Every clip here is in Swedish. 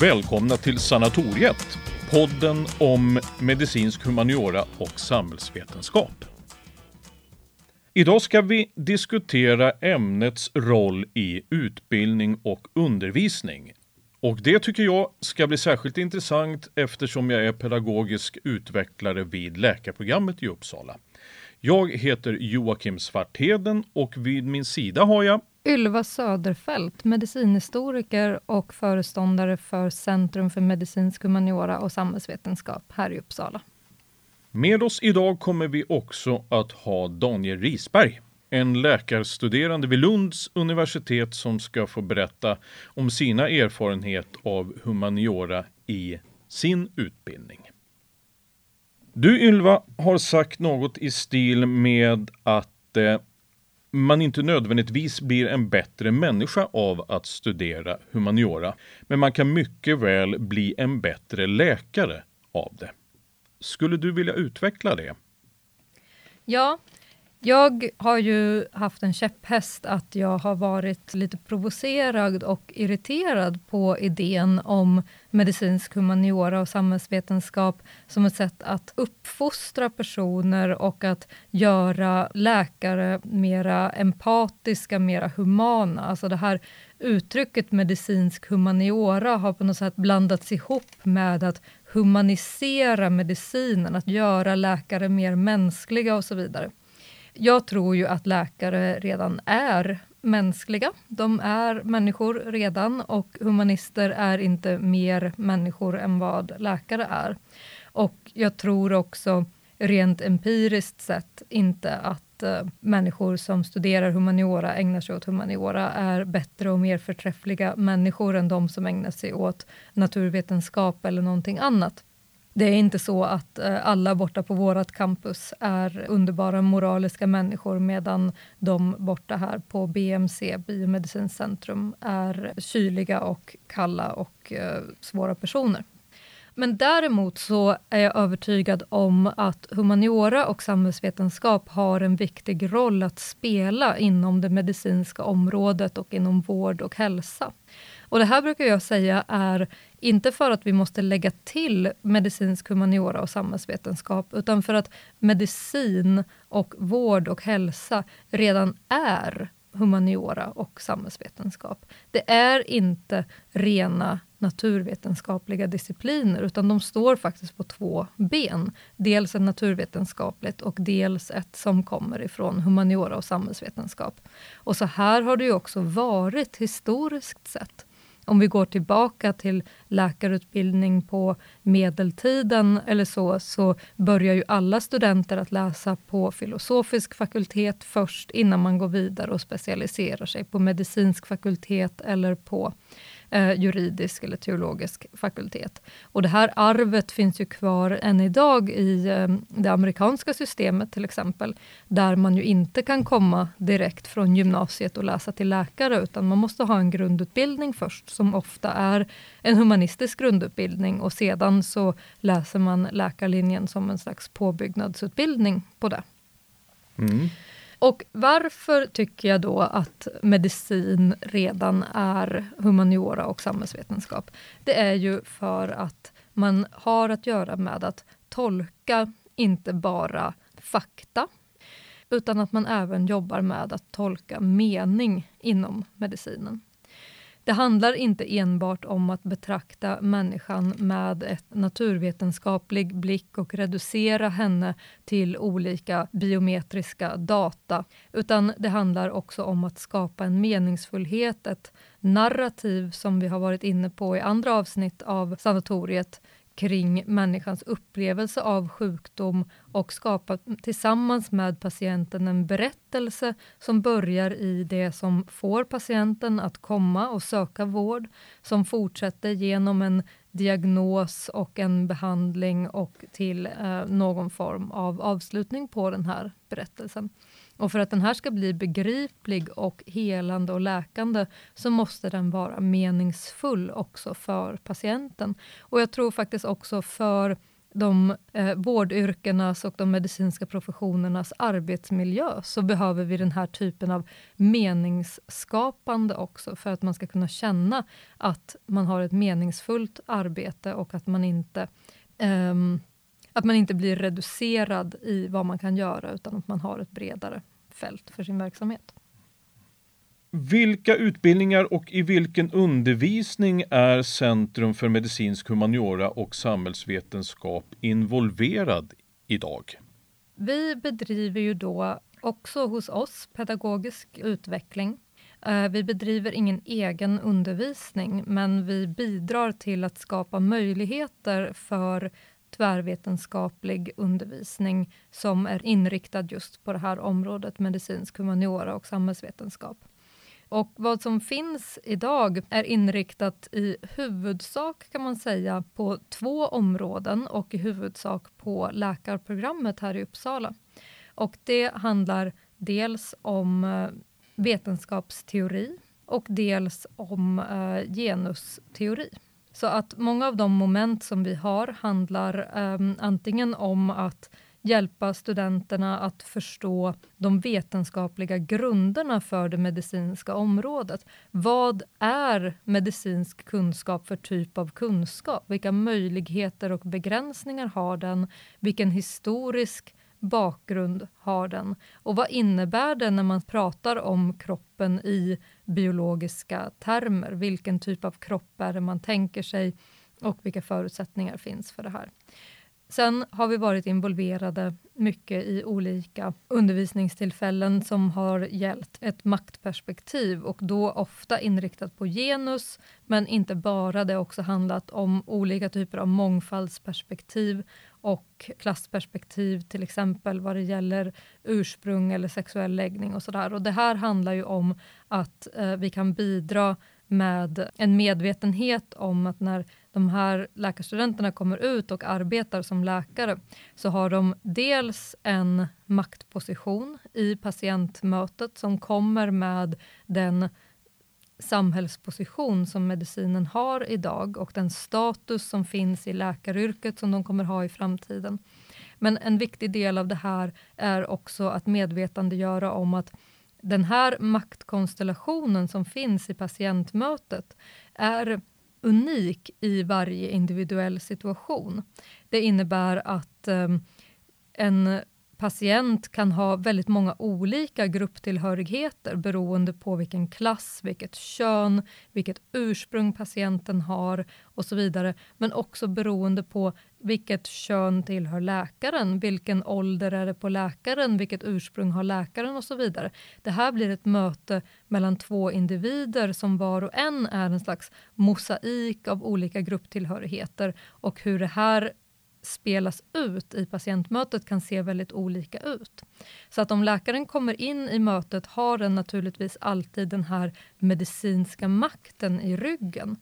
Välkomna till Sanatoriet, podden om medicinsk humaniora och samhällsvetenskap. Idag ska vi diskutera ämnets roll i utbildning och undervisning. Och det tycker jag ska bli särskilt intressant eftersom jag är pedagogisk utvecklare vid läkarprogrammet i Uppsala. Jag heter Joakim Svartheden och vid min sida har jag Ylva Söderfält, medicinhistoriker och föreståndare för Centrum för medicinsk humaniora och samhällsvetenskap här i Uppsala. Med oss idag kommer vi också att ha Daniel Risberg, en läkarstuderande vid Lunds universitet som ska få berätta om sina erfarenheter av humaniora i sin utbildning. Du Ylva har sagt något i stil med att eh, man inte nödvändigtvis blir en bättre människa av att studera humaniora, men man kan mycket väl bli en bättre läkare av det. Skulle du vilja utveckla det? Ja, jag har ju haft en käpphäst att jag har varit lite provocerad och irriterad på idén om medicinsk humaniora och samhällsvetenskap som ett sätt att uppfostra personer och att göra läkare mera empatiska, mera humana. Alltså det här uttrycket medicinsk humaniora har på något sätt blandats ihop med att humanisera medicinen, att göra läkare mer mänskliga och så vidare. Jag tror ju att läkare redan är mänskliga. De är människor redan och humanister är inte mer människor än vad läkare är. Och jag tror också rent empiriskt sett inte att uh, människor som studerar humaniora, ägnar sig åt humaniora, är bättre och mer förträffliga människor än de som ägnar sig åt naturvetenskap eller någonting annat. Det är inte så att eh, alla borta på vårt campus är underbara moraliska människor medan de borta här på BMC, Biomedicinskt centrum, är kyliga och kalla och eh, svåra personer. Men däremot så är jag övertygad om att humaniora och samhällsvetenskap har en viktig roll att spela inom det medicinska området och inom vård och hälsa. Och Det här brukar jag säga är inte för att vi måste lägga till medicinsk humaniora och samhällsvetenskap, utan för att medicin och vård och hälsa redan är humaniora och samhällsvetenskap. Det är inte rena naturvetenskapliga discipliner, utan de står faktiskt på två ben. Dels ett naturvetenskapligt och dels ett som kommer ifrån humaniora och samhällsvetenskap. Och så här har det ju också varit historiskt sett. Om vi går tillbaka till läkarutbildning på medeltiden eller så, så börjar ju alla studenter att läsa på filosofisk fakultet först innan man går vidare och specialiserar sig på medicinsk fakultet eller på eh, juridisk eller teologisk fakultet. Och det här arvet finns ju kvar än idag i eh, det amerikanska systemet till exempel, där man ju inte kan komma direkt från gymnasiet och läsa till läkare, utan man måste ha en grundutbildning först, som ofta är en humanistisk grundutbildning och sedan så läser man läkarlinjen som en slags påbyggnadsutbildning på det. Mm. Och varför tycker jag då att medicin redan är humaniora och samhällsvetenskap? Det är ju för att man har att göra med att tolka inte bara fakta, utan att man även jobbar med att tolka mening inom medicinen. Det handlar inte enbart om att betrakta människan med ett naturvetenskaplig blick och reducera henne till olika biometriska data, utan det handlar också om att skapa en meningsfullhet, ett narrativ som vi har varit inne på i andra avsnitt av sanatoriet, kring människans upplevelse av sjukdom och skapa tillsammans med patienten en berättelse som börjar i det som får patienten att komma och söka vård, som fortsätter genom en diagnos och en behandling och till eh, någon form av avslutning på den här berättelsen. Och för att den här ska bli begriplig och helande och läkande så måste den vara meningsfull också för patienten. Och jag tror faktiskt också för de eh, vårdyrkenas och de medicinska professionernas arbetsmiljö så behöver vi den här typen av meningsskapande också för att man ska kunna känna att man har ett meningsfullt arbete och att man inte eh, att man inte blir reducerad i vad man kan göra utan att man har ett bredare fält för sin verksamhet. Vilka utbildningar och i vilken undervisning är Centrum för medicinsk humaniora och samhällsvetenskap involverad idag? Vi bedriver ju då också hos oss pedagogisk utveckling. Eh, vi bedriver ingen egen undervisning, men vi bidrar till att skapa möjligheter för tvärvetenskaplig undervisning som är inriktad just på det här området medicinsk humaniora och samhällsvetenskap. Och vad som finns idag är inriktat i huvudsak kan man säga på två områden och i huvudsak på läkarprogrammet här i Uppsala. Och det handlar dels om eh, vetenskapsteori och dels om eh, genusteori. Så att många av de moment som vi har handlar um, antingen om att hjälpa studenterna att förstå de vetenskapliga grunderna för det medicinska området. Vad är medicinsk kunskap för typ av kunskap? Vilka möjligheter och begränsningar har den? Vilken historisk bakgrund har den? Och vad innebär det när man pratar om kroppen i biologiska termer? Vilken typ av kropp är det man tänker sig och vilka förutsättningar finns för det här? Sen har vi varit involverade mycket i olika undervisningstillfällen som har gällt ett maktperspektiv och då ofta inriktat på genus, men inte bara. Det har också handlat om olika typer av mångfaldsperspektiv och klassperspektiv, till exempel vad det gäller ursprung eller sexuell läggning och sådär. Och det här handlar ju om att eh, vi kan bidra med en medvetenhet om att när de här läkarstudenterna kommer ut och arbetar som läkare, så har de dels en maktposition i patientmötet som kommer med den samhällsposition som medicinen har idag och den status som finns i läkaryrket som de kommer ha i framtiden. Men en viktig del av det här är också att medvetandegöra om att den här maktkonstellationen som finns i patientmötet är unik i varje individuell situation. Det innebär att um, en patient kan ha väldigt många olika grupptillhörigheter beroende på vilken klass, vilket kön, vilket ursprung patienten har och så vidare. Men också beroende på vilket kön tillhör läkaren, vilken ålder är det på läkaren, vilket ursprung har läkaren och så vidare. Det här blir ett möte mellan två individer som var och en är en slags mosaik av olika grupptillhörigheter och hur det här spelas ut i patientmötet kan se väldigt olika ut. Så att om läkaren kommer in i mötet har den naturligtvis alltid den här medicinska makten i ryggen.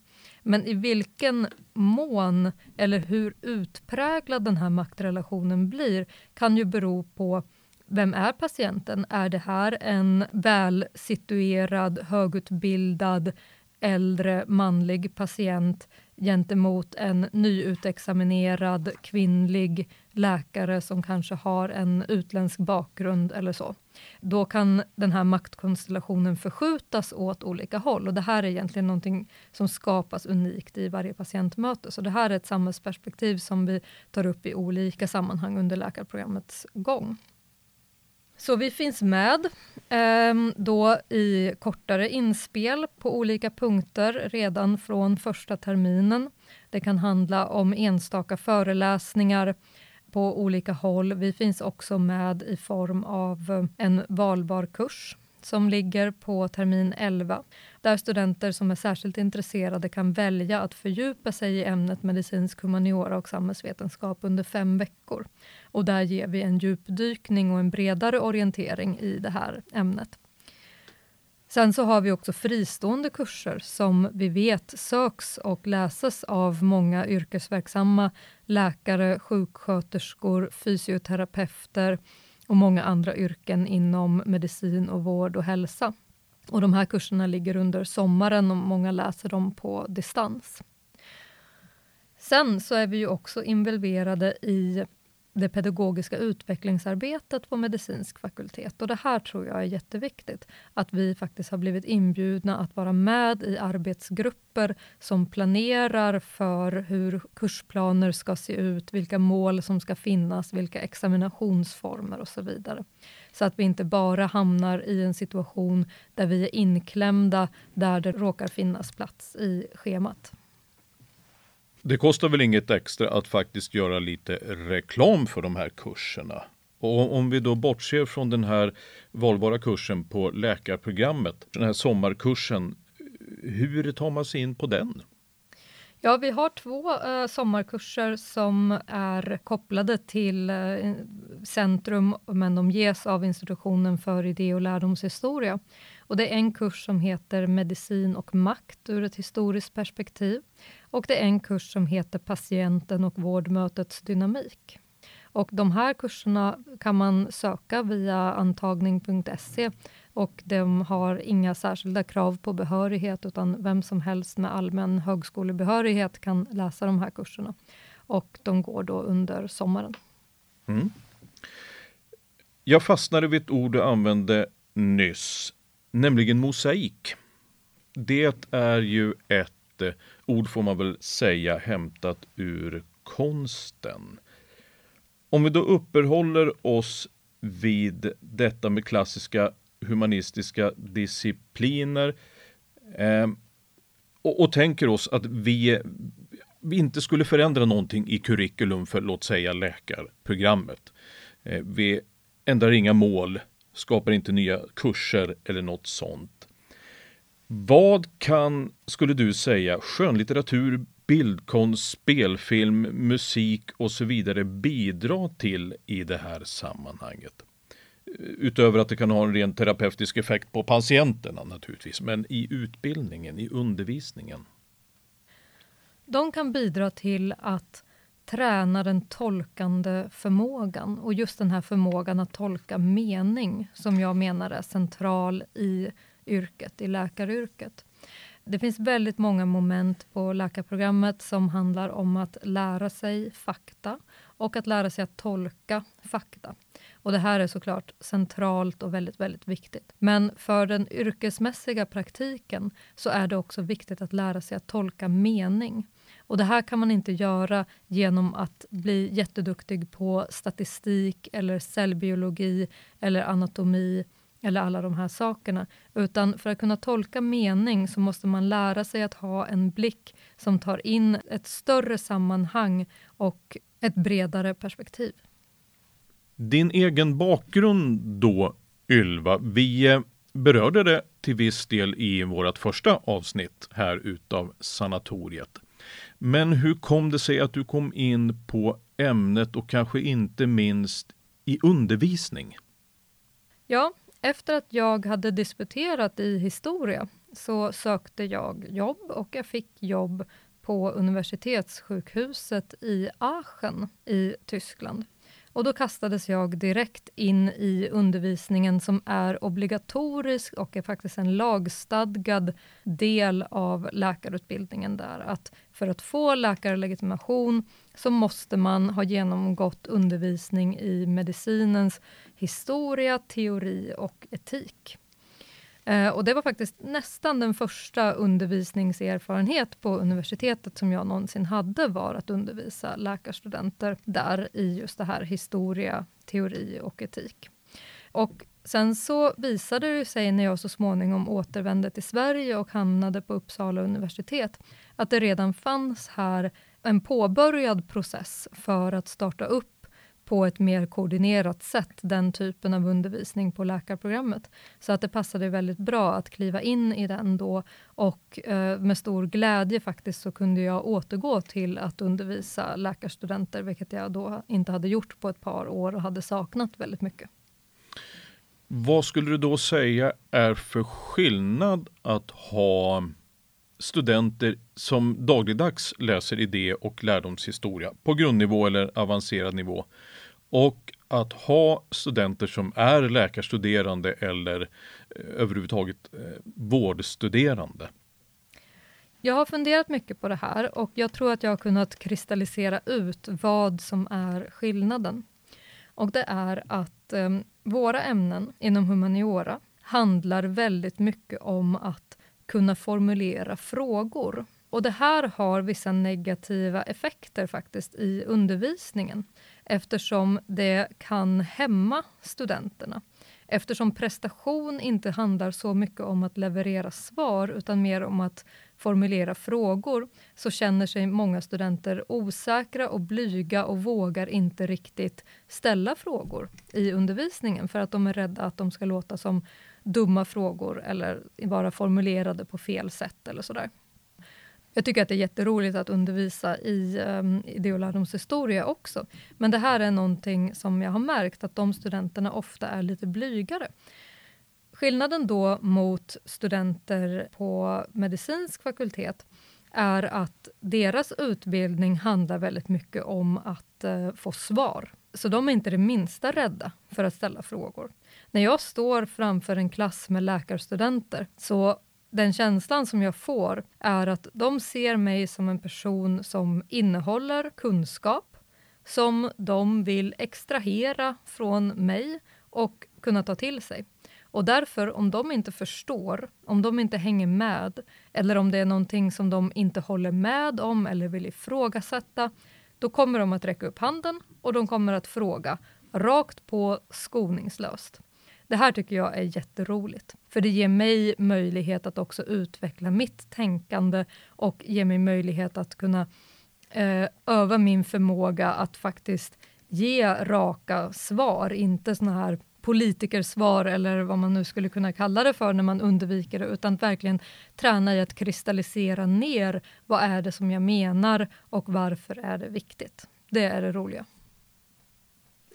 Men i vilken mån eller hur utpräglad den här maktrelationen blir kan ju bero på vem är patienten? Är det här en välsituerad, högutbildad, äldre manlig patient gentemot en nyutexaminerad kvinnlig läkare som kanske har en utländsk bakgrund eller så. Då kan den här maktkonstellationen förskjutas åt olika håll och det här är egentligen någonting som skapas unikt i varje patientmöte. Så det här är ett samhällsperspektiv som vi tar upp i olika sammanhang under läkarprogrammets gång. Så vi finns med eh, då i kortare inspel på olika punkter redan från första terminen. Det kan handla om enstaka föreläsningar på olika håll. Vi finns också med i form av en valbar kurs som ligger på termin 11, där studenter som är särskilt intresserade kan välja att fördjupa sig i ämnet medicinsk humaniora och samhällsvetenskap under fem veckor. Och där ger vi en djupdykning och en bredare orientering i det här ämnet. Sen så har vi också fristående kurser som vi vet söks och läses av många yrkesverksamma läkare, sjuksköterskor, fysioterapeuter och många andra yrken inom medicin och vård och hälsa. Och de här kurserna ligger under sommaren och många läser dem på distans. Sen så är vi ju också involverade i det pedagogiska utvecklingsarbetet på medicinsk fakultet. Och det här tror jag är jätteviktigt. Att vi faktiskt har blivit inbjudna att vara med i arbetsgrupper som planerar för hur kursplaner ska se ut, vilka mål som ska finnas, vilka examinationsformer och så vidare. Så att vi inte bara hamnar i en situation där vi är inklämda där det råkar finnas plats i schemat. Det kostar väl inget extra att faktiskt göra lite reklam för de här kurserna. Och om vi då bortser från den här valbara kursen på läkarprogrammet, den här sommarkursen, hur tar man sig in på den? Ja, vi har två eh, sommarkurser som är kopplade till eh, Centrum, men de ges av institutionen för idé och lärdomshistoria. Och det är en kurs som heter Medicin och makt ur ett historiskt perspektiv. Och det är en kurs som heter Patienten och vårdmötets dynamik. Och de här kurserna kan man söka via antagning.se och de har inga särskilda krav på behörighet utan vem som helst med allmän högskolebehörighet kan läsa de här kurserna. Och de går då under sommaren. Mm. Jag fastnade vid ett ord du använde nyss, nämligen mosaik. Det är ju ett eh, ord får man väl säga hämtat ur konsten. Om vi då uppehåller oss vid detta med klassiska humanistiska discipliner eh, och, och, tänker oss att vi, vi inte skulle förändra någonting i curriculum för låt säga läkarprogrammet. Eh, vi ändrar inga mål, skapar inte nya kurser eller något sånt. Vad kan, skulle du säga, skönlitteratur, bildkonst, spelfilm, musik och så vidare bidra till i det här sammanhanget? Utöver att det kan ha en ren terapeutisk effekt på patienterna naturligtvis, men i utbildningen, i undervisningen. De kan bidra till att träna den tolkande förmågan och just den här förmågan att tolka mening som jag menar är central i yrket, i läkaryrket. Det finns väldigt många moment på läkarprogrammet som handlar om att lära sig fakta och att lära sig att tolka fakta. Och Det här är såklart centralt och väldigt, väldigt viktigt. Men för den yrkesmässiga praktiken så är det också viktigt att lära sig att tolka mening. Och Det här kan man inte göra genom att bli jätteduktig på statistik eller cellbiologi eller anatomi eller alla de här sakerna. Utan för att kunna tolka mening så måste man lära sig att ha en blick som tar in ett större sammanhang och ett bredare perspektiv. Din egen bakgrund då, Ylva. Vi eh, berörde det till viss del i vårt första avsnitt här utav sanatoriet. Men hur kom det sig att du kom in på ämnet och kanske inte minst i undervisning? Ja, efter att jag hade disputerat i historia så sökte jag jobb och jag fick jobb på universitetssjukhuset i Aachen i Tyskland. Och då kastades jag direkt in i undervisningen som är obligatorisk och är faktiskt en lagstadgad del av läkarutbildningen där. Att för att få läkarlegitimation så måste man ha genomgått undervisning i medicinens historia, teori och etik. Eh, och det var faktiskt nästan den första undervisningserfarenhet på universitetet som jag någonsin hade, var att undervisa läkarstudenter där i just det här historia, teori och etik. Och sen så visade det sig när jag så småningom återvände till Sverige och hamnade på Uppsala universitet, att det redan fanns här en påbörjad process för att starta upp på ett mer koordinerat sätt den typen av undervisning på läkarprogrammet. Så att det passade väldigt bra att kliva in i den då och eh, med stor glädje faktiskt så kunde jag återgå till att undervisa läkarstudenter, vilket jag då inte hade gjort på ett par år och hade saknat väldigt mycket. Vad skulle du då säga är för skillnad att ha studenter som dagligdags läser idé och lärdomshistoria på grundnivå eller avancerad nivå och att ha studenter som är läkarstuderande eller eh, överhuvudtaget eh, vårdstuderande. Jag har funderat mycket på det här och jag tror att jag har kunnat kristallisera ut vad som är skillnaden. Och det är att eh, våra ämnen inom humaniora handlar väldigt mycket om att kunna formulera frågor. Och det här har vissa negativa effekter faktiskt i undervisningen eftersom det kan hämma studenterna. Eftersom prestation inte handlar så mycket om att leverera svar utan mer om att formulera frågor så känner sig många studenter osäkra och blyga och vågar inte riktigt ställa frågor i undervisningen för att de är rädda att de ska låta som dumma frågor eller vara formulerade på fel sätt eller sådär. Jag tycker att det är jätteroligt att undervisa i um, idé och lärdomshistoria också. Men det här är någonting som jag har märkt att de studenterna ofta är lite blygare. Skillnaden då mot studenter på medicinsk fakultet är att deras utbildning handlar väldigt mycket om att eh, få svar. Så de är inte det minsta rädda för att ställa frågor. När jag står framför en klass med läkarstudenter så den känslan som jag får är att de ser mig som en person som innehåller kunskap som de vill extrahera från mig och kunna ta till sig. Och därför, om de inte förstår, om de inte hänger med eller om det är någonting som de inte håller med om eller vill ifrågasätta, då kommer de att räcka upp handen och de kommer att fråga rakt på skoningslöst. Det här tycker jag är jätteroligt, för det ger mig möjlighet att också utveckla mitt tänkande och ger mig möjlighet att kunna eh, öva min förmåga att faktiskt ge raka svar, inte såna här politikersvar eller vad man nu skulle kunna kalla det för när man undviker det, utan verkligen träna i att kristallisera ner vad är det som jag menar och varför är det viktigt. Det är det roliga.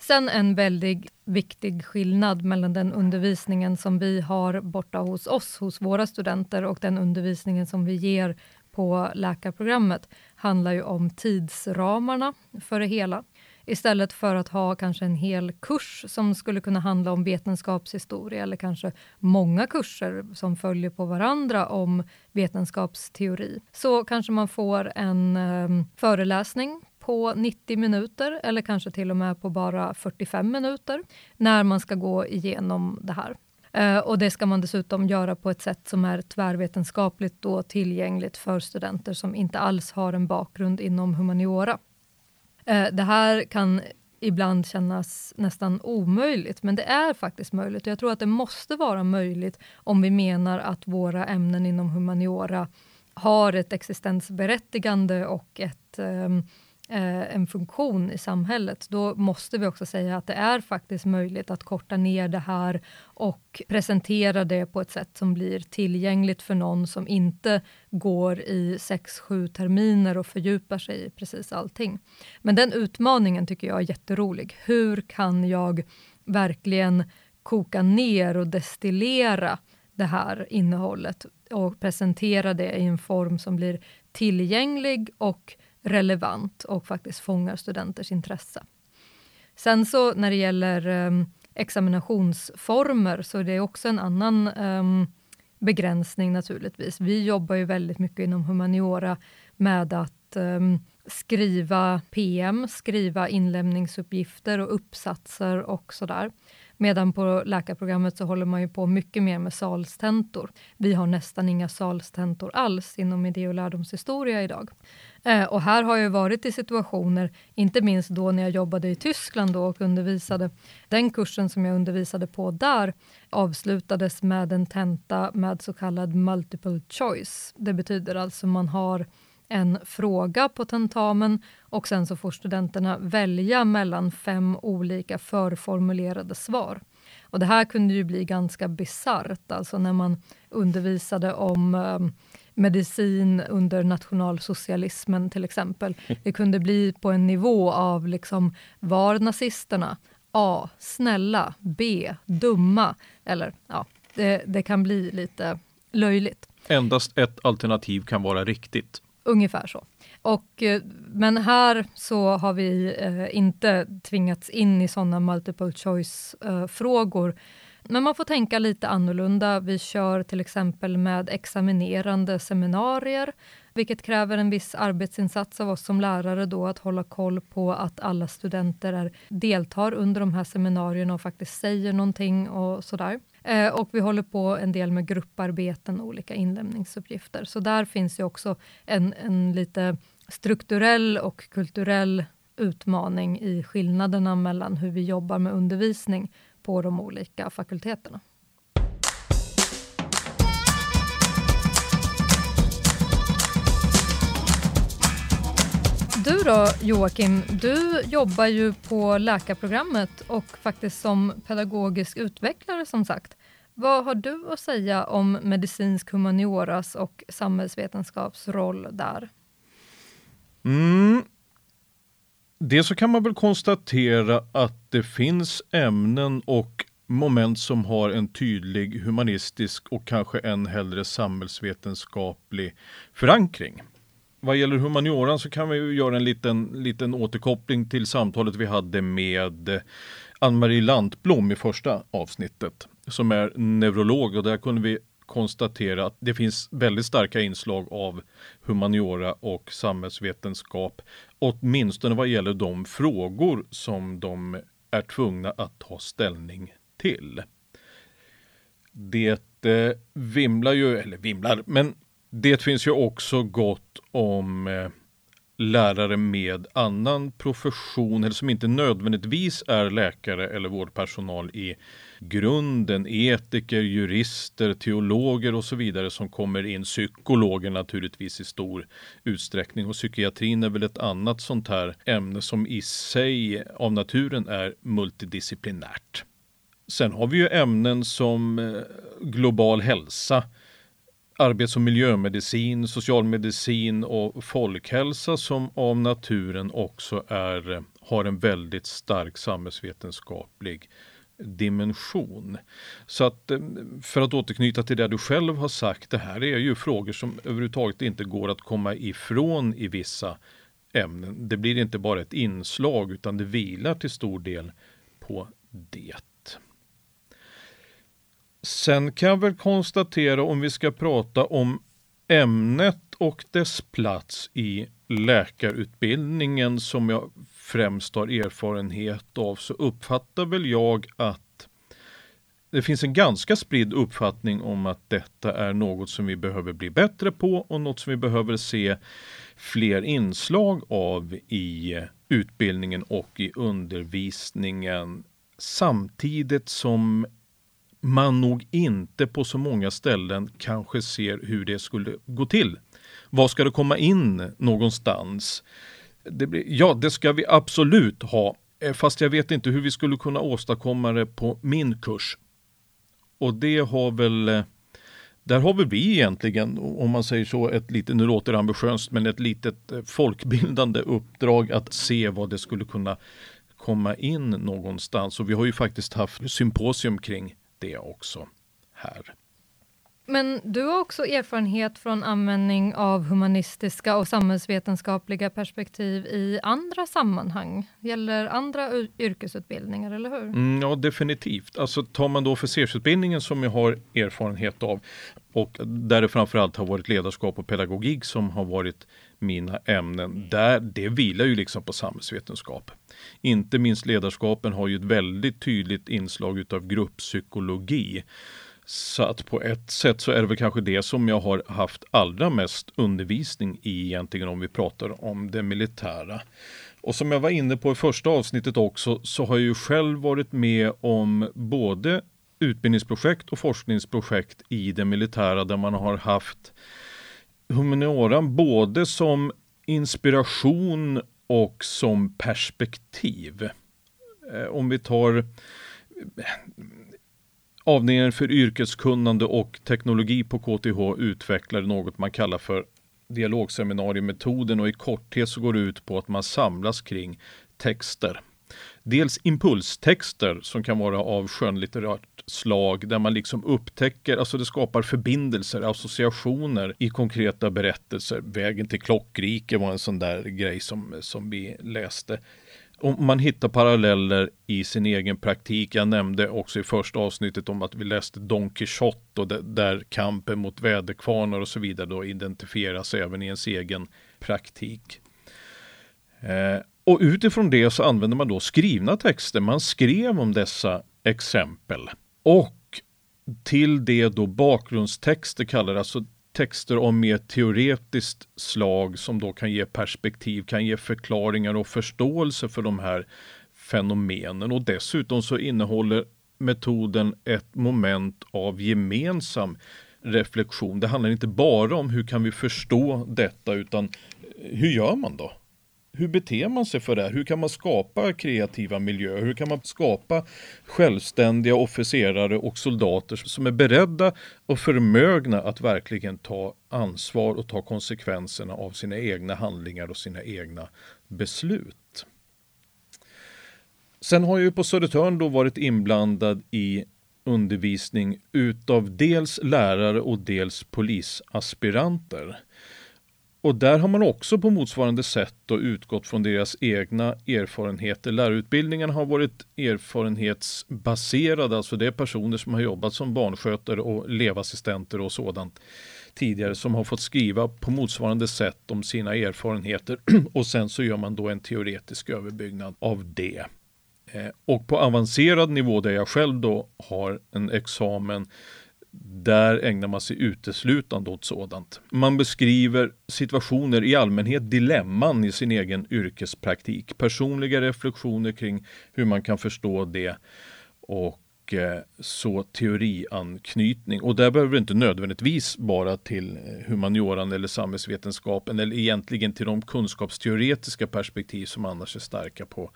Sen en väldigt viktig skillnad mellan den undervisningen som vi har borta hos oss, hos våra studenter och den undervisningen som vi ger på läkarprogrammet handlar ju om tidsramarna för det hela. Istället för att ha kanske en hel kurs som skulle kunna handla om vetenskapshistoria eller kanske många kurser som följer på varandra om vetenskapsteori, så kanske man får en eh, föreläsning på 90 minuter eller kanske till och med på bara 45 minuter när man ska gå igenom det här. Eh, och det ska man dessutom göra på ett sätt som är tvärvetenskapligt då tillgängligt för studenter som inte alls har en bakgrund inom humaniora. Eh, det här kan ibland kännas nästan omöjligt, men det är faktiskt möjligt. Jag tror att det måste vara möjligt om vi menar att våra ämnen inom humaniora har ett existensberättigande och ett um, eh, Eh, en funktion i samhället, då måste vi också säga att det är faktiskt möjligt att korta ner det här och presentera det på ett sätt som blir tillgängligt för någon som inte går i sex sju terminer och fördjupar sig i precis allting. Men den utmaningen tycker jag är jätterolig. Hur kan jag verkligen koka ner och destillera det här innehållet och presentera det i en form som blir tillgänglig och relevant och faktiskt fångar studenters intresse. Sen så när det gäller um, examinationsformer så är det också en annan um, begränsning naturligtvis. Vi jobbar ju väldigt mycket inom humaniora med att um, skriva PM, skriva inlämningsuppgifter och uppsatser och sådär. Medan på läkarprogrammet så håller man ju på mycket mer med salstentor. Vi har nästan inga salstentor alls inom idé och lärdomshistoria idag. Eh, och här har jag varit i situationer, inte minst då när jag jobbade i Tyskland då och undervisade. Den kursen som jag undervisade på där avslutades med en tenta med så kallad multiple choice. Det betyder alltså man har en fråga på tentamen och sen så får studenterna välja mellan fem olika förformulerade svar. Och det här kunde ju bli ganska bisarrt, alltså när man undervisade om eh, medicin under nationalsocialismen till exempel. Det kunde bli på en nivå av liksom, var nazisterna A. Snälla. B. Dumma. Eller ja, det, det kan bli lite löjligt. Endast ett alternativ kan vara riktigt. Ungefär så. Och, eh, men här så har vi eh, inte tvingats in i sådana multiple choice-frågor eh, Men man får tänka lite annorlunda. Vi kör till exempel med examinerande seminarier, vilket kräver en viss arbetsinsats av oss som lärare då att hålla koll på att alla studenter är, deltar under de här seminarierna och faktiskt säger någonting och sådär. Eh, och vi håller på en del med grupparbeten och olika inlämningsuppgifter. Så där finns ju också en, en lite strukturell och kulturell utmaning i skillnaderna mellan hur vi jobbar med undervisning på de olika fakulteterna. Du då Joakim, du jobbar ju på läkarprogrammet och faktiskt som pedagogisk utvecklare som sagt. Vad har du att säga om medicinsk humanioras och samhällsvetenskaps roll där? Mm. Det så kan man väl konstatera att det finns ämnen och moment som har en tydlig humanistisk och kanske än hellre samhällsvetenskaplig förankring. Vad gäller humanioran så kan vi göra en liten, liten återkoppling till samtalet vi hade med Ann-Marie Lantblom i första avsnittet som är neurolog och där kunde vi konstatera att det finns väldigt starka inslag av humaniora och samhällsvetenskap, åtminstone vad gäller de frågor som de är tvungna att ta ställning till. Det eh, vimlar ju, eller vimlar, men det finns ju också gott om eh, lärare med annan profession eller som inte nödvändigtvis är läkare eller vårdpersonal i grunden, etiker, jurister, teologer och så vidare som kommer in, psykologer naturligtvis i stor utsträckning. Och psykiatrin är väl ett annat sånt här ämne som i sig av naturen är multidisciplinärt. Sen har vi ju ämnen som eh, global hälsa, arbets och miljömedicin, socialmedicin och folkhälsa som av naturen också är, eh, har en väldigt stark samhällsvetenskaplig dimension. Så att eh, för att återknyta till det du själv har sagt, det här är ju frågor som överhuvudtaget inte går att komma ifrån i vissa ämnen. Det blir inte bara ett inslag utan det vilar till stor del på det. Sen kan jag väl konstatera om vi ska prata om ämnet och dess plats i läkarutbildningen som jag främst har erfarenhet av så uppfattar väl jag att det finns en ganska spridd uppfattning om att detta är något som vi behöver bli bättre på och något som vi behöver se fler inslag av i utbildningen och i undervisningen. Samtidigt som man nog inte på så många ställen kanske ser hur det skulle gå till. Var ska det komma in någonstans? Det blir, ja, det ska vi absolut ha, eh, fast jag vet inte hur vi skulle kunna åstadkomma det på min kurs. Och det har väl eh, där har väl vi egentligen, om man säger så, ett litet, nu låter det ambitiöst, men ett litet eh, folkbildande uppdrag att se vad det skulle kunna komma in någonstans. Och vi har ju faktiskt haft symposium kring det också här. Men du har också erfarenhet från användning av humanistiska och samhällsvetenskapliga perspektiv i andra sammanhang. Gäller andra yrkesutbildningar, eller hur? Mm, ja, definitivt. Alltså tar man då officersutbildningen som jag har erfarenhet av och där det framförallt har varit ledarskap och pedagogik som har varit mina ämnen. Där, det vilar ju liksom på samhällsvetenskap. Inte minst ledarskapen har ju ett väldigt tydligt inslag utav grupppsykologi. Så att på ett sätt så är det väl kanske det som jag har haft allra mest undervisning i egentligen om vi pratar om det militära. Och som jag var inne på i första avsnittet också så har jag ju själv varit med om både utbildningsprojekt och forskningsprojekt i det militära där man har haft humanioran både som inspiration och som perspektiv. Eh, om vi tar eh, Avdelningen för yrkeskunnande och teknologi på KTH utvecklar något man kallar för dialogseminariemetoden och i korthet så går det ut på att man samlas kring texter. Dels impulstexter som kan vara av skönlitterärt slag där man liksom upptäcker, alltså det skapar förbindelser, associationer i konkreta berättelser. Vägen till klockrike var en sån där grej som, som vi läste Och man hittar paralleller i sin egen praktik. Jag nämnde också i första avsnittet om att vi läste Don Quixote och där kampen mot väderkvarnar och så vidare då identifieras även i ens egen praktik. Eh, och utifrån det så använder man då skrivna texter. Man skrev om dessa exempel. Och till det då bakgrundstexter kallar alltså texter om mer teoretiskt slag som då kan ge perspektiv, kan ge förklaringar och förståelse för de här fenomenen. Och dessutom så innehåller metoden ett moment av gemensam reflektion. Det handlar inte bara om hur kan vi förstå detta utan hur gör man då? Hur beter man sig för det? Hur kan man skapa kreativa miljöer? Hur kan man skapa självständiga officerare och soldater som är beredda och förmögna att verkligen ta ansvar och ta konsekvenserna av sina egna handlingar och sina egna beslut? Sen har jag ju på Södertörn då varit inblandad i undervisning utav dels lärare och dels polisaspiranter. Och där har man också på motsvarande sätt då utgått från deras egna erfarenheter. Lärarutbildningarna har varit erfarenhetsbaserade, alltså det är personer som har jobbat som barnskötare och elevassistenter och sådant tidigare som har fått skriva på motsvarande sätt om sina erfarenheter och sen så gör man då en teoretisk överbyggnad av det. Eh, och på avancerad nivå där jag själv då har en examen där ägnar man sig uteslutande åt sådant. Man beskriver situationer i allmänhet, dilemman i sin egen yrkespraktik, personliga reflektioner kring hur man kan förstå det och eh, så teorianknytning. Och där behöver det inte nödvändigtvis vara till humanioran eller samhällsvetenskapen eller egentligen till de kunskapsteoretiska perspektiv som annars är starka på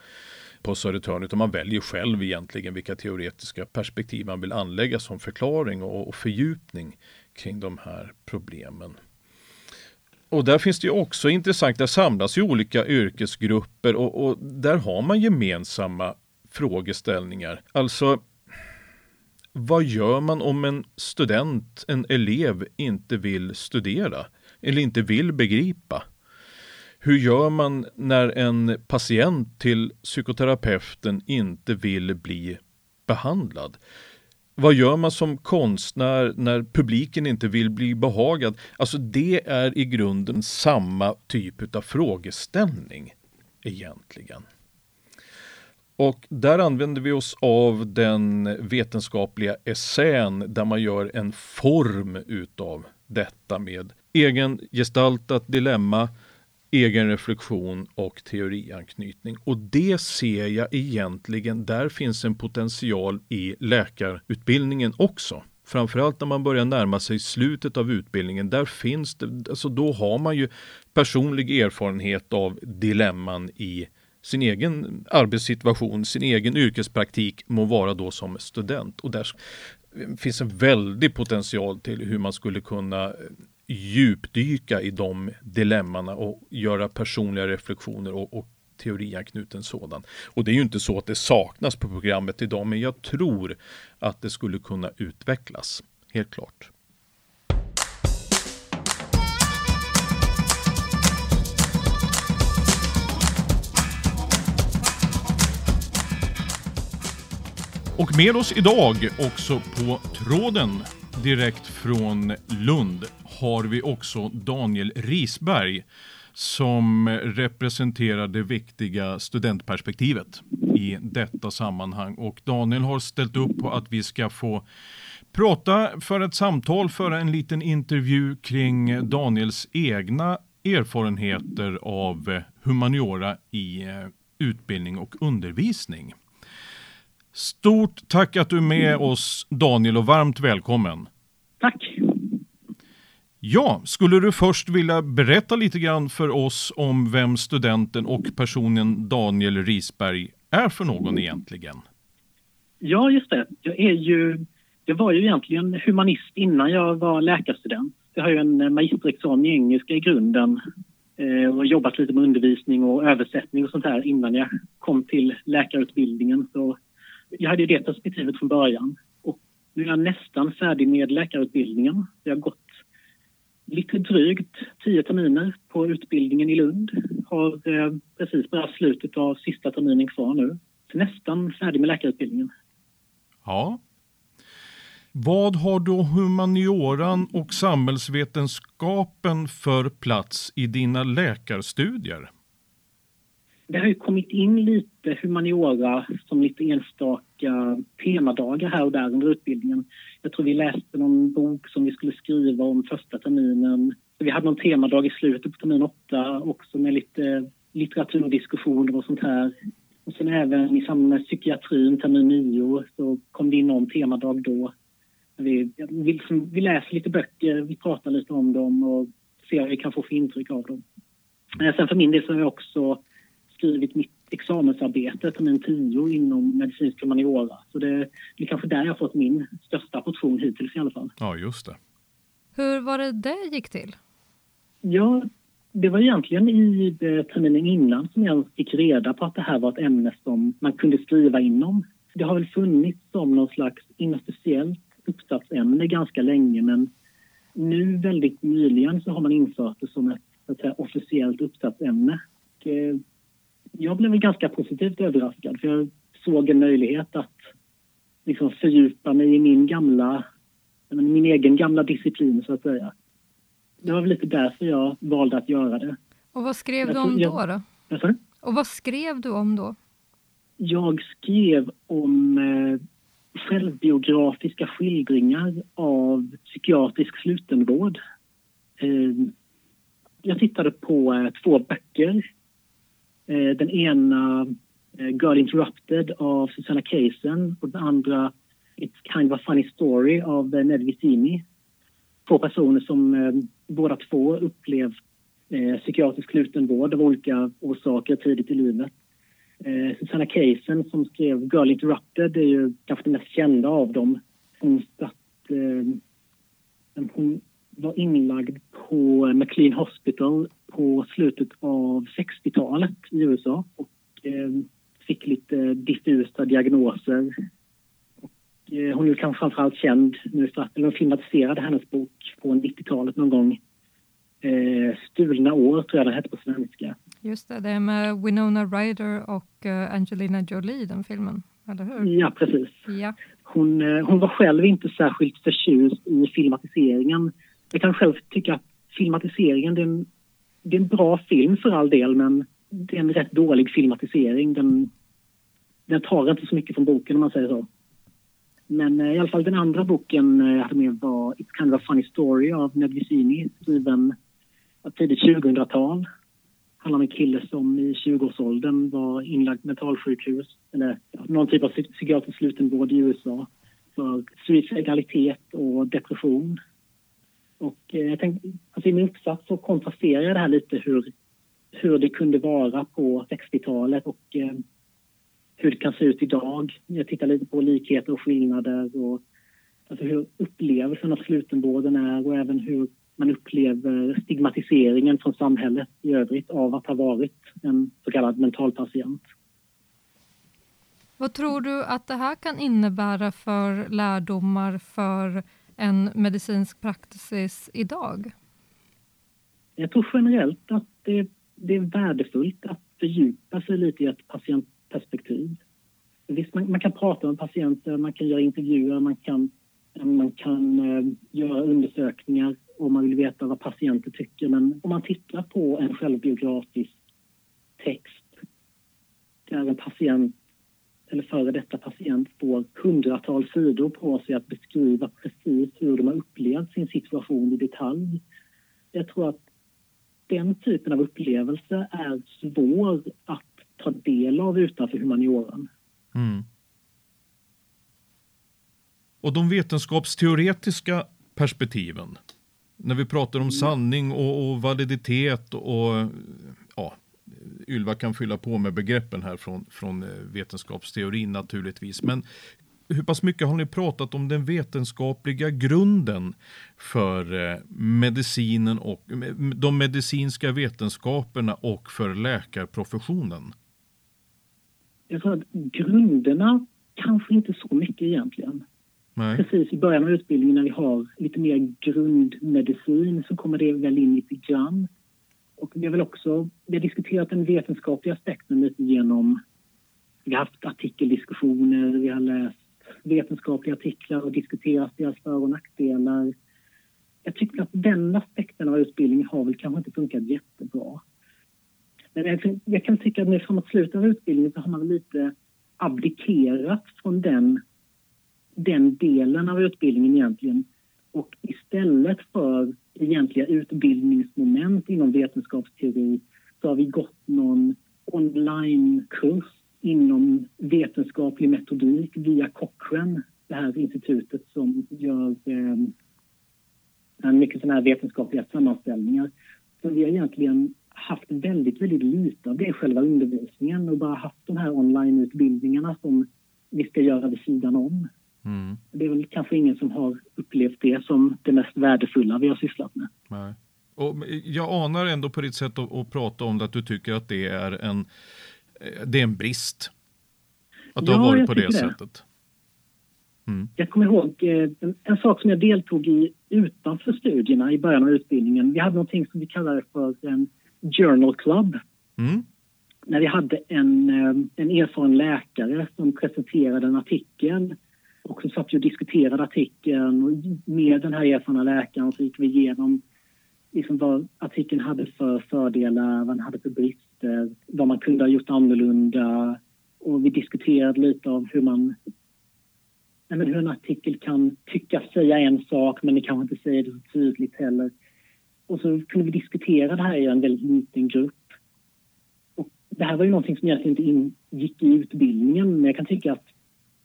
på Södertörn utan man väljer själv egentligen vilka teoretiska perspektiv man vill anlägga som förklaring och, och fördjupning kring de här problemen. Och där finns det ju också intressant, där samlas ju olika yrkesgrupper och, och där har man gemensamma frågeställningar. Alltså vad gör man om en student, en elev, inte vill studera eller inte vill begripa? Hur gör man när en patient till psykoterapeuten inte vill bli behandlad? Vad gör man som konstnär när publiken inte vill bli behagad? Alltså det är i grunden samma typ av frågeställning egentligen. Och där använder vi oss av den vetenskapliga essän där man gör en form utav detta med egen gestaltat dilemma, egen reflektion och teorianknytning. Och det ser jag egentligen, där finns en potential i läkarutbildningen också. Framförallt när man börjar närma sig slutet av utbildningen, där finns det, alltså då har man ju personlig erfarenhet av dilemman i sin egen arbetssituation, sin egen yrkespraktik må vara då som student. Och där finns en väldig potential till hur man skulle kunna djupdyka i de dilemmana och göra personliga reflektioner och, och teorianknuten sådan. Och det är ju inte så att det saknas på programmet idag, men jag tror att det skulle kunna utvecklas. Helt klart. Och med oss idag också på tråden direkt från Lund har vi också Daniel Risberg som representerar det viktiga studentperspektivet i detta sammanhang. Och Daniel har ställt upp på att vi ska få prata för ett samtal, föra en liten intervju kring Daniels egna erfarenheter av humaniora i eh, utbildning och undervisning. Stort tack att du är med oss Daniel och varmt välkommen. Tack. Ja, skulle du först vilja berätta lite grann för oss om vem studenten och personen Daniel Risberg är för någon egentligen? Ja, just det. Jag, är ju, jag var ju egentligen humanist innan jag var läkarstudent. Jag har ju en magisterexamen i engelska i grunden eh, och jobbat lite med undervisning och översättning och sånt här innan jag kom till läkarutbildningen. Så jag hade ju det perspektivet från början. Och nu är jag nästan färdig med läkarutbildningen. Jag har gått lite drygt tio terminer på utbildningen i Lund. Har eh, precis bara slutet av sista terminen kvar nu. Så nästan färdig med läkarutbildningen. Ja. Vad har då humanioran och samhällsvetenskapen för plats i dina läkarstudier? Det har ju kommit in lite humaniora som lite enstaka temadagar här och där under utbildningen. Jag tror vi läste någon bok som vi skulle skriva om första terminen. Vi hade någon temadag i slutet på termin åtta också med lite litteraturdiskussioner och sånt här. Och sen även i samband med psykiatrin termin nio så kom det in någon temadag då. Vi, vi, vi läser lite böcker, vi pratar lite om dem och ser vad vi kan få för intryck av dem. Eh, sen för min del så har jag också skrivit mitt examensarbete termin 10 inom medicinsk humaniora. Så det är kanske där jag fått min största portion hittills i alla fall. Ja, just det. Hur var det det gick till? Ja, det var egentligen i terminen innan som jag fick reda på att det här var ett ämne som man kunde skriva inom. Det har väl funnits som någon slags inofficiellt uppsatsämne ganska länge men nu väldigt nyligen så har man infört det som ett, ett officiellt uppsatsämne. Och, eh, jag blev ganska positivt överraskad för jag såg en möjlighet att liksom fördjupa mig i min gamla, min egen gamla disciplin så att säga. Det var väl lite därför jag valde att göra det. Och vad skrev du om då? då? Jag, och vad skrev du om då? Jag skrev om eh, självbiografiska skildringar av psykiatrisk slutenvård. Eh, jag tittade på eh, två böcker Eh, den ena eh, Girl Interrupted av Susanna Kaysen och den andra It's kind of a funny story av eh, Ned Visimi. Två personer som eh, båda två upplevt eh, psykiatrisk slutenvård av olika orsaker tidigt i livet. Susanna Kaysen som skrev Girl Interrupted är ju kanske den mest kända av dem. Hon, satt, hon var inlagd på McLean Hospital på slutet av 60-talet i USA och eh, fick lite diffusa diagnoser. Och, eh, hon är kanske framförallt känd nu för att de filmatiserade hennes bok på 90-talet någon gång. Eh, Stulna år tror jag den hette på svenska. Just det, det är med Winona Ryder och Angelina Jolie, den filmen, eller hur? Ja, precis. Ja. Hon, hon var själv inte särskilt förtjust i filmatiseringen. Jag kan själv tycka att filmatiseringen, den det är en bra film för all del men det är en rätt dålig filmatisering. Den, den tar inte så mycket från boken om man säger så. Men eh, i alla fall den andra boken eh, jag hade med var It's kind of a funny story av Ned Vicini skriven tidigt 2000-tal. Handlar om en kille som i 20-årsåldern var inlagd på mentalsjukhus eller ja, någon typ av psykiatrisk slutenvård i USA för suicidalitet och depression. Och eh, jag tänkte, alltså I min uppsats så kontrasterar jag det här lite hur, hur det kunde vara på 60-talet och eh, hur det kan se ut idag. Jag tittar lite på likheter och skillnader och alltså hur upplevelsen av slutenvården är och även hur man upplever stigmatiseringen från samhället i övrigt av att ha varit en så kallad mentalpatient. Vad tror du att det här kan innebära för lärdomar för en medicinsk praxis idag? Jag tror generellt att det, det är värdefullt att fördjupa sig lite i ett patientperspektiv. Visst, man, man, kan prata med patienter, man kan göra intervjuer, man kan, man kan eh, göra undersökningar om man vill veta vad patienter tycker. Men om man tittar på en självbiografisk text där en patient eller före detta patient får hundratals sidor på sig att beskriva precis hur de har upplevt sin situation i detalj. Jag tror att den typen av upplevelse är svår att ta del av utanför humanioran. Mm. Och de vetenskapsteoretiska perspektiven, när vi pratar om sanning och, och validitet och ja, Ylva kan fylla på med begreppen här från, från eh, vetenskapsteorin naturligtvis. Men hur pass mycket har ni pratat om den vetenskapliga grunden för eh, medicinen och de medicinska vetenskaperna och för läkarprofessionen? Jag tror att grunderna kanske inte så mycket egentligen. Nej. Precis i början av utbildningen när vi har lite mer grundmedicin så kommer det väl in lite grann. Och vi har väl också vi har diskuterat den vetenskapliga aspekten lite genom... Vi har haft artikeldiskussioner, vi har läst vetenskapliga artiklar och diskuteras deras för och nackdelar. Jag tycker att den aspekten av utbildningen har väl kanske inte funkat jättebra. Men jag, jag kan tycka att nu framåt slutet av utbildningen så har man lite abdikerat från den, den delen av utbildningen egentligen och istället för egentliga utbildningsmoment inom vetenskapsteori så har vi gått någon onlinekurs inom vetenskaplig metodik via Cochrane, det här institutet som gör eh, mycket sådana här vetenskapliga sammanställningar. Så vi har egentligen haft väldigt, väldigt lite av det i själva undervisningen och bara haft de här onlineutbildningarna som vi ska göra vid sidan om. Mm. Det är väl kanske ingen som har upplevt det som det mest värdefulla vi har sysslat med. Nej. Och jag anar ändå på ditt sätt att, att prata om det att du tycker att det är en, det är en brist. Att det ja, har varit på det, det sättet. Mm. Jag kommer ihåg eh, en, en, sak som jag deltog i utanför studierna i början av utbildningen. Vi hade någonting som vi kallade för en Journal Club. Mm. När vi hade en, eh, en erfaren läkare som presenterade en artikel och så satt vi och diskuterade artikeln och med den här erfarna läkaren så gick vi igenom liksom vad artikeln hade för fördelar, vad den hade för brister, Eh, vad man kunde ha gjort annorlunda och vi diskuterade lite av hur man nej men hur en artikel kan tyckas säga en sak men det kanske inte säger det så tydligt heller. Och så kunde vi diskutera det här i en väldigt liten grupp. Och det här var ju någonting som egentligen inte ingick i utbildningen men jag kan tycka att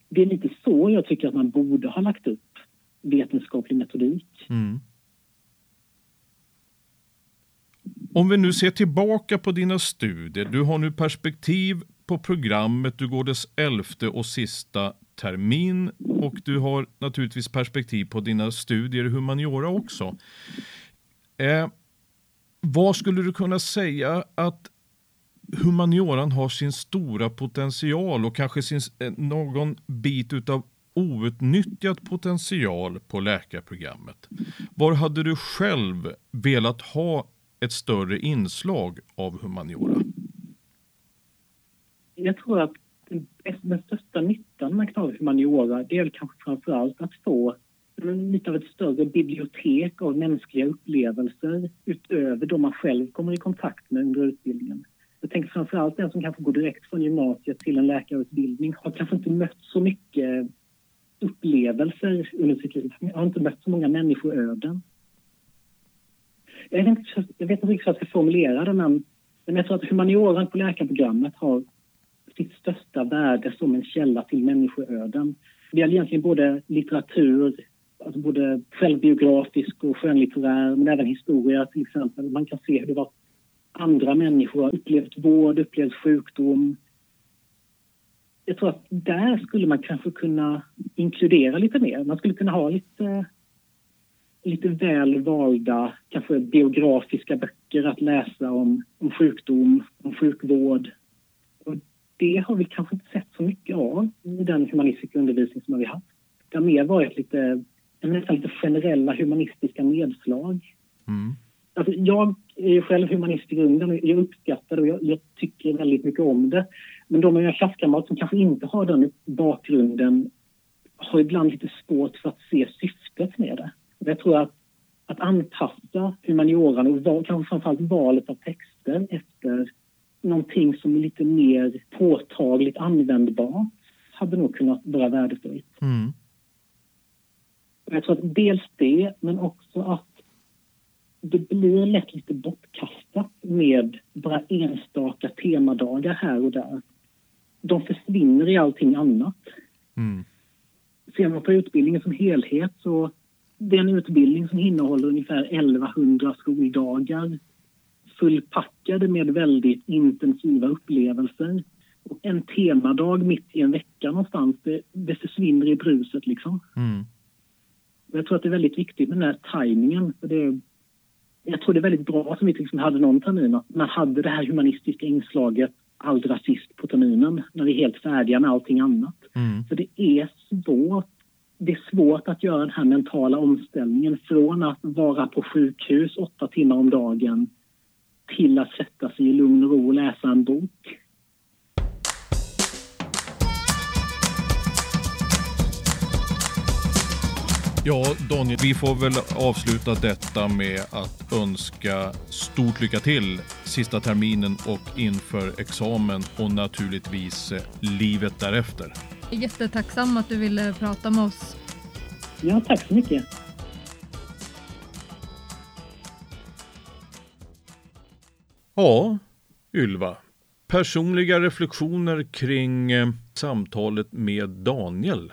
det är lite så jag tycker att man borde ha lagt upp vetenskaplig metodik. Mm. Om vi nu ser tillbaka på dina studier, du har nu perspektiv på programmet, du går dess elfte och sista termin och du har naturligtvis perspektiv på dina studier i humaniora också. Eh, vad skulle du kunna säga att humanioran har sin stora potential och kanske sin, eh, någon bit utav outnyttjad potential på läkarprogrammet. Var hade du själv velat ha ett större inslag av humaniora? Jag tror att den största nyttan med att humaniora det är kanske framför allt att få lite av ett större bibliotek av mänskliga upplevelser utöver de man själv kommer i kontakt med under utbildningen. Jag tänker framför allt den som kanske går direkt från gymnasiet till en läkarutbildning har kanske inte mött så mycket upplevelser under sitt liv. Har inte mött så många människoöden. Jag vet inte, jag vet inte riktigt hur jag ska formulera det, men, men jag tror att humanioran på läkarprogrammet har sitt största värde som en källa till människoöden. Vi har egentligen både litteratur, alltså både självbiografisk och skönlitterär, men även historia till exempel. Man kan se hur det var andra människor har upplevt vård, upplevt sjukdom. Jag tror att där skulle man kanske kunna inkludera lite mer. Man skulle kunna ha lite, lite väl valda, kanske biografiska böcker att läsa om, om sjukdom, om sjukvård. Och det har vi kanske inte sett så mycket av i den humanistiska undervisning som vi haft. Det har mer varit lite, nästan lite generella humanistiska nedslag. Mm. Alltså, jag är själv humanist i grunden och jag uppskattar det och jag, jag, tycker väldigt mycket om det. Men de av mina klasskamrater som kanske inte har den bakgrunden har ibland lite svårt för att se syftet med det. Jag tror att, att anpassa humanioran och val, kanske framförallt valet av texter efter någonting som är lite mer påtagligt användbart hade nog kunnat vara värdefullt. Mm. Jag tror att dels det, men också att det blir lätt lite bortkastat med bara enstaka temadagar här och där. De försvinner i allting annat. Mm. Ser man på utbildningen som helhet så det är en utbildning som innehåller ungefär 1100 skoldagar fullpackade med väldigt intensiva upplevelser. Och en temadag mitt i en vecka någonstans, det, det försvinner i bruset liksom. Mm. Jag tror att det är väldigt viktigt med den här tajmingen. För det, jag tror det är väldigt bra som vi liksom hade någon termin att man hade det här humanistiska inslaget allra sist på terminen när vi är helt färdiga med allting annat. Mm. För det är svårt det är svårt att göra den här mentala omställningen från att vara på sjukhus åtta timmar om dagen till att sätta sig i lugn och ro och läsa en bok. Ja, Daniel, vi får väl avsluta detta med att önska stort lycka till sista terminen och inför examen och naturligtvis eh, livet därefter. Jättetacksam att du ville prata med oss. Ja, tack så mycket. Ja, Ylva. Personliga reflektioner kring eh, samtalet med Daniel.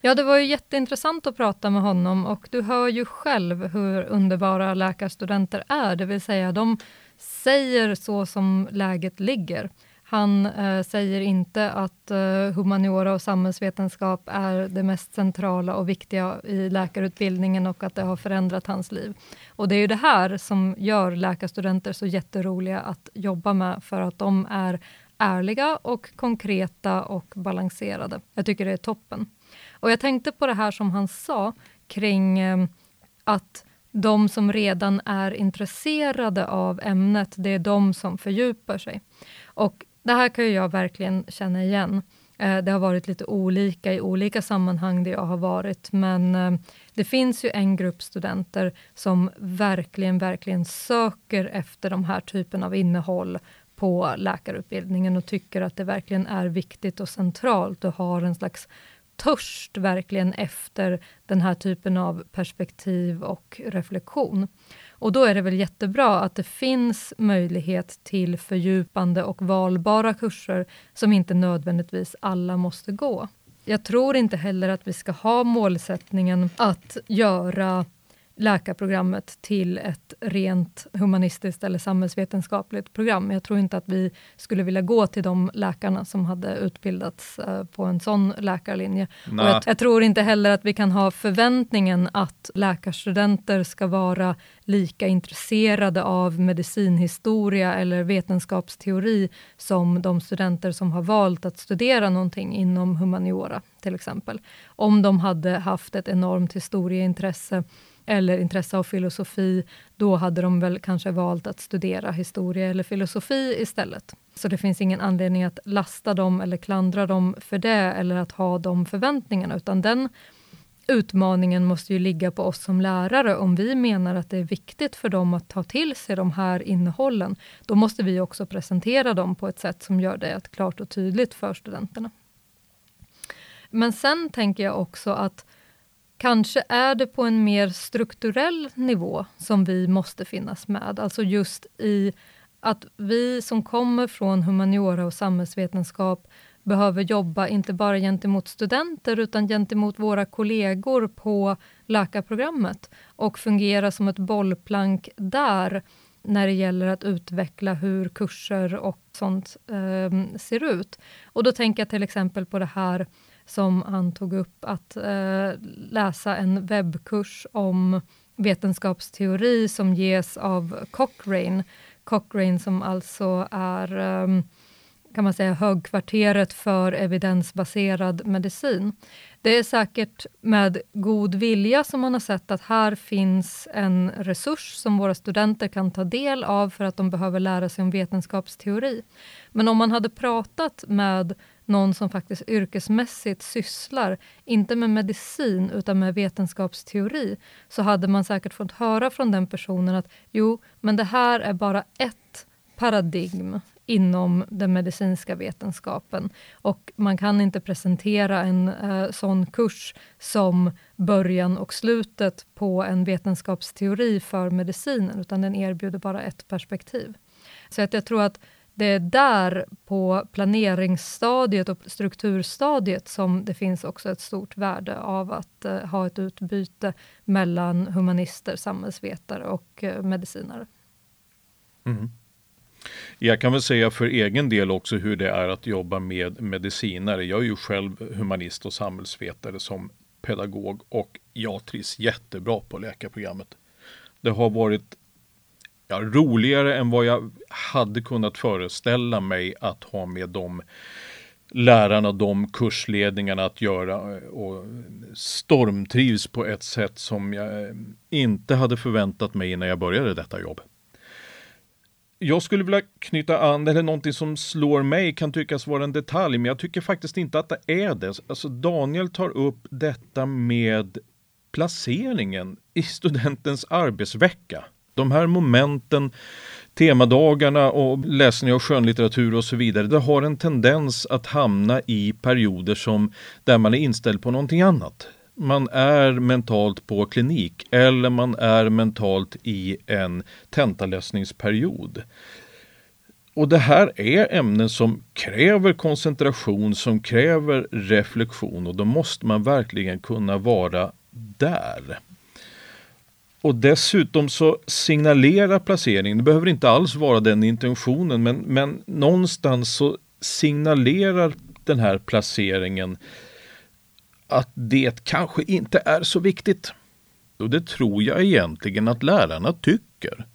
Ja, det var ju jätteintressant att prata med honom och du hör ju själv hur underbara läkarstudenter är, det vill säga de säger så som läget ligger. Han eh, säger inte att eh, humaniora och samhällsvetenskap är det mest centrala och viktiga i läkarutbildningen och att det har förändrat hans liv. Och det är ju det här som gör läkarstudenter så jätteroliga att jobba med, för att de är ärliga och konkreta och balanserade. Jag tycker det är toppen. Och jag tänkte på det här som han sa kring eh, att de som redan är intresserade av ämnet, det är de som fördjupar sig. Och det här kan jag verkligen känna igen. Eh, det har varit lite olika i olika sammanhang där jag har varit, men eh, det finns ju en grupp studenter som verkligen, verkligen söker efter de här typen av innehåll på läkarutbildningen och tycker att det verkligen är viktigt och centralt och har en slags törst verkligen efter den här typen av perspektiv och reflektion. Och då är det väl jättebra att det finns möjlighet till fördjupande och valbara kurser som inte nödvändigtvis alla måste gå. Jag tror inte heller att vi ska ha målsättningen att göra läkarprogrammet till ett rent humanistiskt eller samhällsvetenskapligt program. Jag tror inte att vi skulle vilja gå till de läkarna som hade utbildats uh, på en sån läkarlinje. Och jag, jag, tror inte heller att vi kan ha förväntningen att läkarstudenter ska vara lika intresserade av medicinhistoria eller vetenskapsteori som de studenter som har valt att studera någonting inom humaniora till exempel. Om de hade haft ett enormt historieintresse eller intresse av filosofi, då hade de väl kanske valt att studera historia eller filosofi istället. Så det finns ingen anledning att lasta dem eller klandra dem för det eller att ha de förväntningarna, utan den utmaningen måste ju ligga på oss som lärare. Om vi menar att det är viktigt för dem att ta till sig de här innehållen, då måste vi också presentera dem på ett sätt som gör det klart och tydligt för studenterna. Men sen tänker jag också att Kanske är det på en mer strukturell nivå som vi måste finnas med, alltså just i att vi som kommer från humaniora och samhällsvetenskap behöver jobba inte bara gentemot studenter utan gentemot våra kollegor på läkarprogrammet och fungera som ett bollplank där när det gäller att utveckla hur kurser och sånt eh, ser ut. Och då tänker jag till exempel på det här som han tog upp, att eh, läsa en webbkurs om vetenskapsteori som ges av Cochrane. Cochrane som alltså är um, kan man säga högkvarteret för evidensbaserad medicin. Det är säkert med god vilja som man har sett att här finns en resurs som våra studenter kan ta del av för att de behöver lära sig om vetenskapsteori. Men om man hade pratat med någon som faktiskt yrkesmässigt sysslar, inte med medicin utan med vetenskapsteori, så hade man säkert fått höra från den personen att jo, men det här är bara ett paradigm inom den medicinska vetenskapen. Och man kan inte presentera en eh, sån kurs som början och slutet på en vetenskapsteori för medicinen, utan den erbjuder bara ett perspektiv. Så att jag tror att det är där på planeringsstadiet och strukturstadiet som det finns också ett stort värde av att eh, ha ett utbyte mellan humanister, samhällsvetare och eh, medicinare. Mm. Jag kan väl säga för egen del också hur det är att jobba med medicinare. Jag är ju själv humanist och samhällsvetare som pedagog och jag trivs jättebra på läkarprogrammet. Det har varit ja, roligare än vad jag hade kunnat föreställa mig att ha med de lärarna, de kursledningarna att göra. Eh, och stormtrivs på ett sätt som jag eh, inte hade förväntat mig när jag började detta jobb. Jag skulle vilja knyta an, eller någonting som slår mig kan tyckas vara en detalj, men jag tycker faktiskt inte att det är det. Alltså Daniel tar upp detta med placeringen i studentens arbetsvecka. De här momenten, temadagarna och läsning av skönlitteratur och så vidare, det har en tendens att hamna i perioder som där man är inställd på någonting annat. Man är mentalt på klinik eller man är mentalt i en tentaläsningsperiod. Och det här är ämnen som kräver koncentration, som kräver reflektion och då måste man verkligen kunna vara där. Och dessutom så signalerar placeringen, det behöver inte alls vara den intentionen, men, men någonstans så signalerar den här placeringen att det kanske inte är så viktigt. Och det tror jag egentligen att lärarna tycker.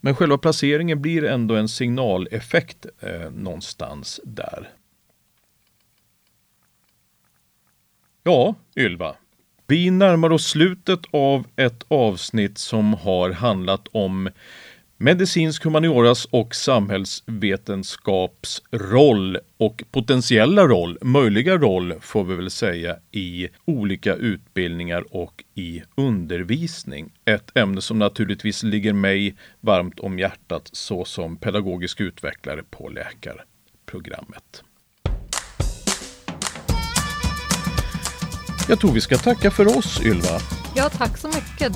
Men själva placeringen blir ändå en signaleffekt eh, någonstans där. Ja, Ylva, vi närmar oss slutet av ett avsnitt som har handlat om medicinsk humanioras och samhällsvetenskaps roll och potentiella roll, möjliga roll får vi väl säga, i olika utbildningar och i undervisning. Ett ämne som naturligtvis ligger mig varmt om hjärtat såsom pedagogisk utvecklare på läkarprogrammet. Jag tror vi ska tacka för oss, Ylva. Ja, tack så mycket.